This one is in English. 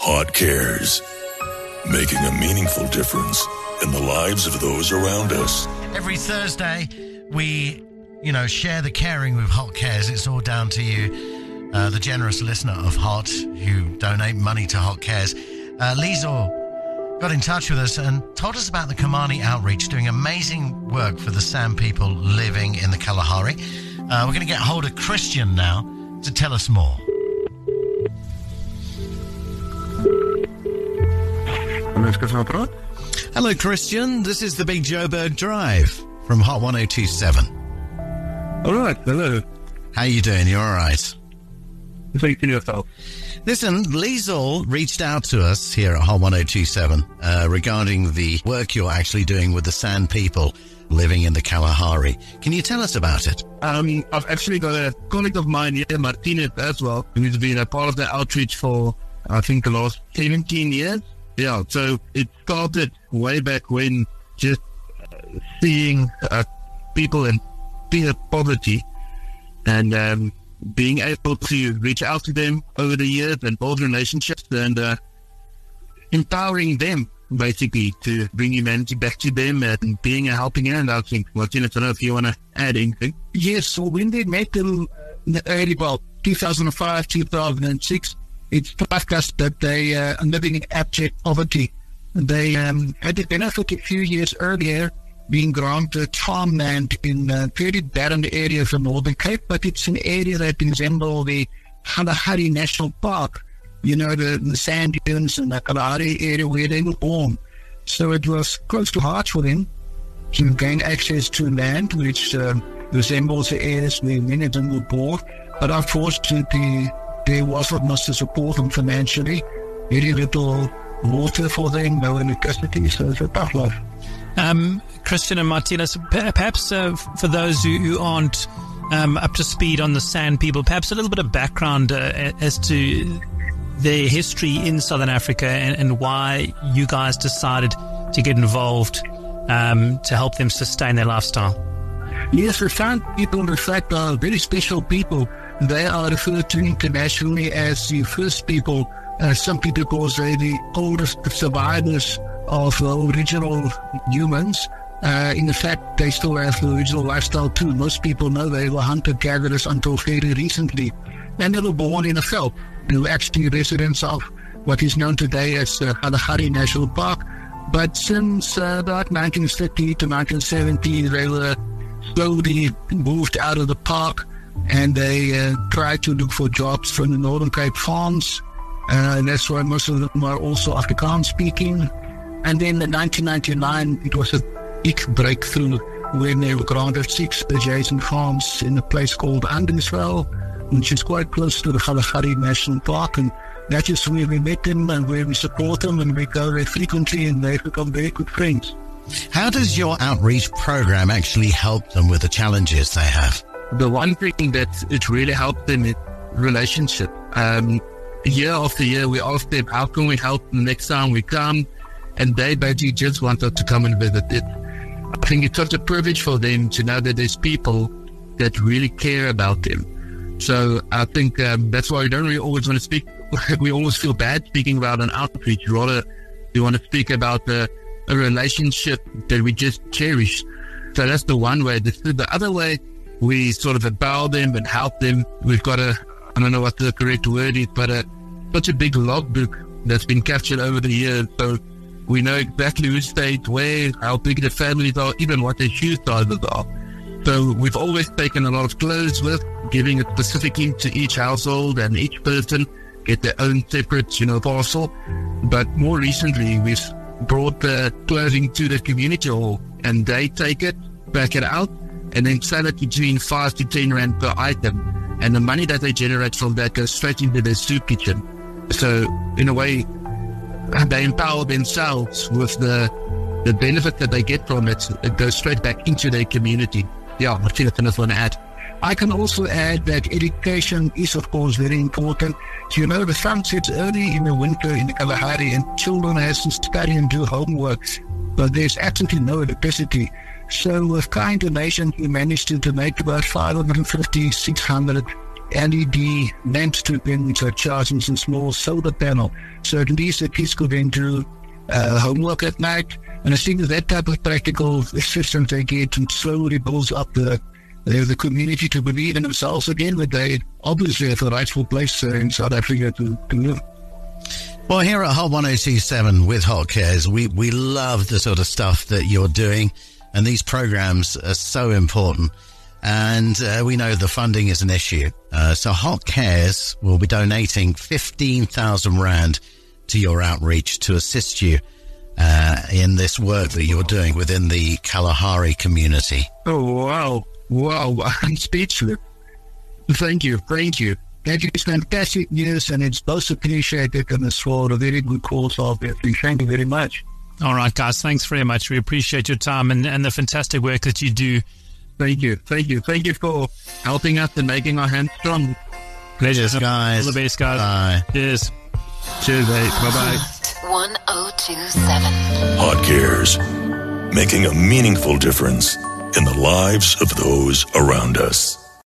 Hot Cares, making a meaningful difference in the lives of those around us. Every Thursday, we, you know, share the caring with Hot Cares. It's all down to you, uh, the generous listener of Hot, who donate money to Hot Cares. Uh, Liesl got in touch with us and told us about the Khomani outreach, doing amazing work for the San people living in the Kalahari. Uh, we're going to get hold of Christian now to tell us more. Hello, Christian. This is the Big Joburg Drive from Hot 1027. All right. Hello. How you doing? You all right? Thank you yourself. Listen, Liesl reached out to us here at Hot 1027 uh, regarding the work you're actually doing with the San people living in the Kalahari. Can you tell us about it? Um, I've actually got a colleague of mine here, Martinez, as well, who's been a part of the outreach for, I think, the last 17 years. Yeah, so it started way back when just uh, seeing uh, people in peer poverty and um, being able to reach out to them over the years and build relationships and uh, empowering them basically to bring humanity back to them and being a helping hand. I think, Martin, I don't know if you want to add anything. Yes, so when they met them in the early, well, 2005, 2006, it struck us that they uh, are living in abject poverty. They um, had the benefit a few years earlier being granted farmland in a very barren area of the Northern Cape, but it's an area that resembles the Kalahari National Park, you know, the, the sand dunes and the Kalahari area where they were born. So it was close to heart for them to gain access to land, which um, resembles the areas where many of them were born. But unfortunately, there wasn't much to support them financially, very little water for them, no electricity, so it's a tough life. Um, Christian and Martinez, perhaps uh, for those who, who aren't um, up to speed on the San people, perhaps a little bit of background uh, as to their history in Southern Africa and, and why you guys decided to get involved um, to help them sustain their lifestyle. Yes, the San people, in fact, are very special people. They are referred to internationally as the first people, uh, simply because they're the oldest survivors of uh, original humans. Uh, in fact, they still have the original lifestyle too. Most people know they were hunter-gatherers until very recently. And they were born in a veld. They were actually residents of what is known today as uh, Kalahari National Park. But since uh, about 1930 to 1970, they were slowly moved out of the park and they uh, tried to look for jobs from the Northern Cape farms. Uh, and that's why most of them are also Afrikaans speaking. And then in 1999, it was a big breakthrough when they were granted six adjacent farms in a place called Andriesvale, which is quite close to the Kalahari National Park. And that is where we met them and where we support them and we go there frequently and they've become very good friends. How does your outreach program actually help them with the challenges they have? The one thing that it really helped them is relationship. Um, year after year, we ask them, how can we help the next time we come? And they basically just wanted to come and visit it. I think it's such a privilege for them to know that there's people that really care about them. So I think um, that's why we don't really always want to speak. we always feel bad speaking about an outreach. Rather, we want to speak about a relationship that we just cherish. So that's the one way. The, the other way, we sort of empower them and help them. We've got a, I don't know what the correct word is, but a, such a big logbook that's been captured over the years. So we know exactly who stayed where, how big the families are, even what their shoe sizes are. So we've always taken a lot of clothes with, giving it specifically to each household and each person get their own separate, you know, parcel. But more recently, we've brought the clothing to the community hall and they take it, pack it out, and then sell it between five to ten rand per item. And the money that they generate from that goes straight into their soup kitchen. So in a way, they empower themselves with the the benefit that they get from it. It goes straight back into their community. Yeah, I want to add. I can also add that education is, of course, very important. You know, the sun sets early in the winter in the Kalahari and children have to study and do homework, but there's absolutely no electricity. So with kind donation, we managed to donate about 550, 600 LED lamps to bring to charging some small solar panel. So at least the kids could then do uh, homework at night. And I think that type of practical assistance they get and slowly builds up the the community to believe in themselves again, but they obviously have a rightful place uh, in South Africa to, to live. Well, here at Hot 1027 with Hot Cares, we, we love the sort of stuff that you're doing, and these programs are so important. And uh, we know the funding is an issue. Uh, so Hot Cares will be donating 15,000 Rand to your outreach to assist you uh, in this work that you're doing within the Kalahari community. Oh, wow. Wow. I'm speechless. Thank you. Thank you. That is fantastic news and it's most appreciated and it's for a very good cause, obviously. Thank you very much. All right, guys. Thanks very much. We appreciate your time and, and the fantastic work that you do. Thank you. Thank you. Thank you for helping us and making our hands strong. Pleasure, guys. All the best, guys. Bye. Cheers. Cheers, mate. Bye bye. 1027. Hot Cares, making a meaningful difference in the lives of those around us.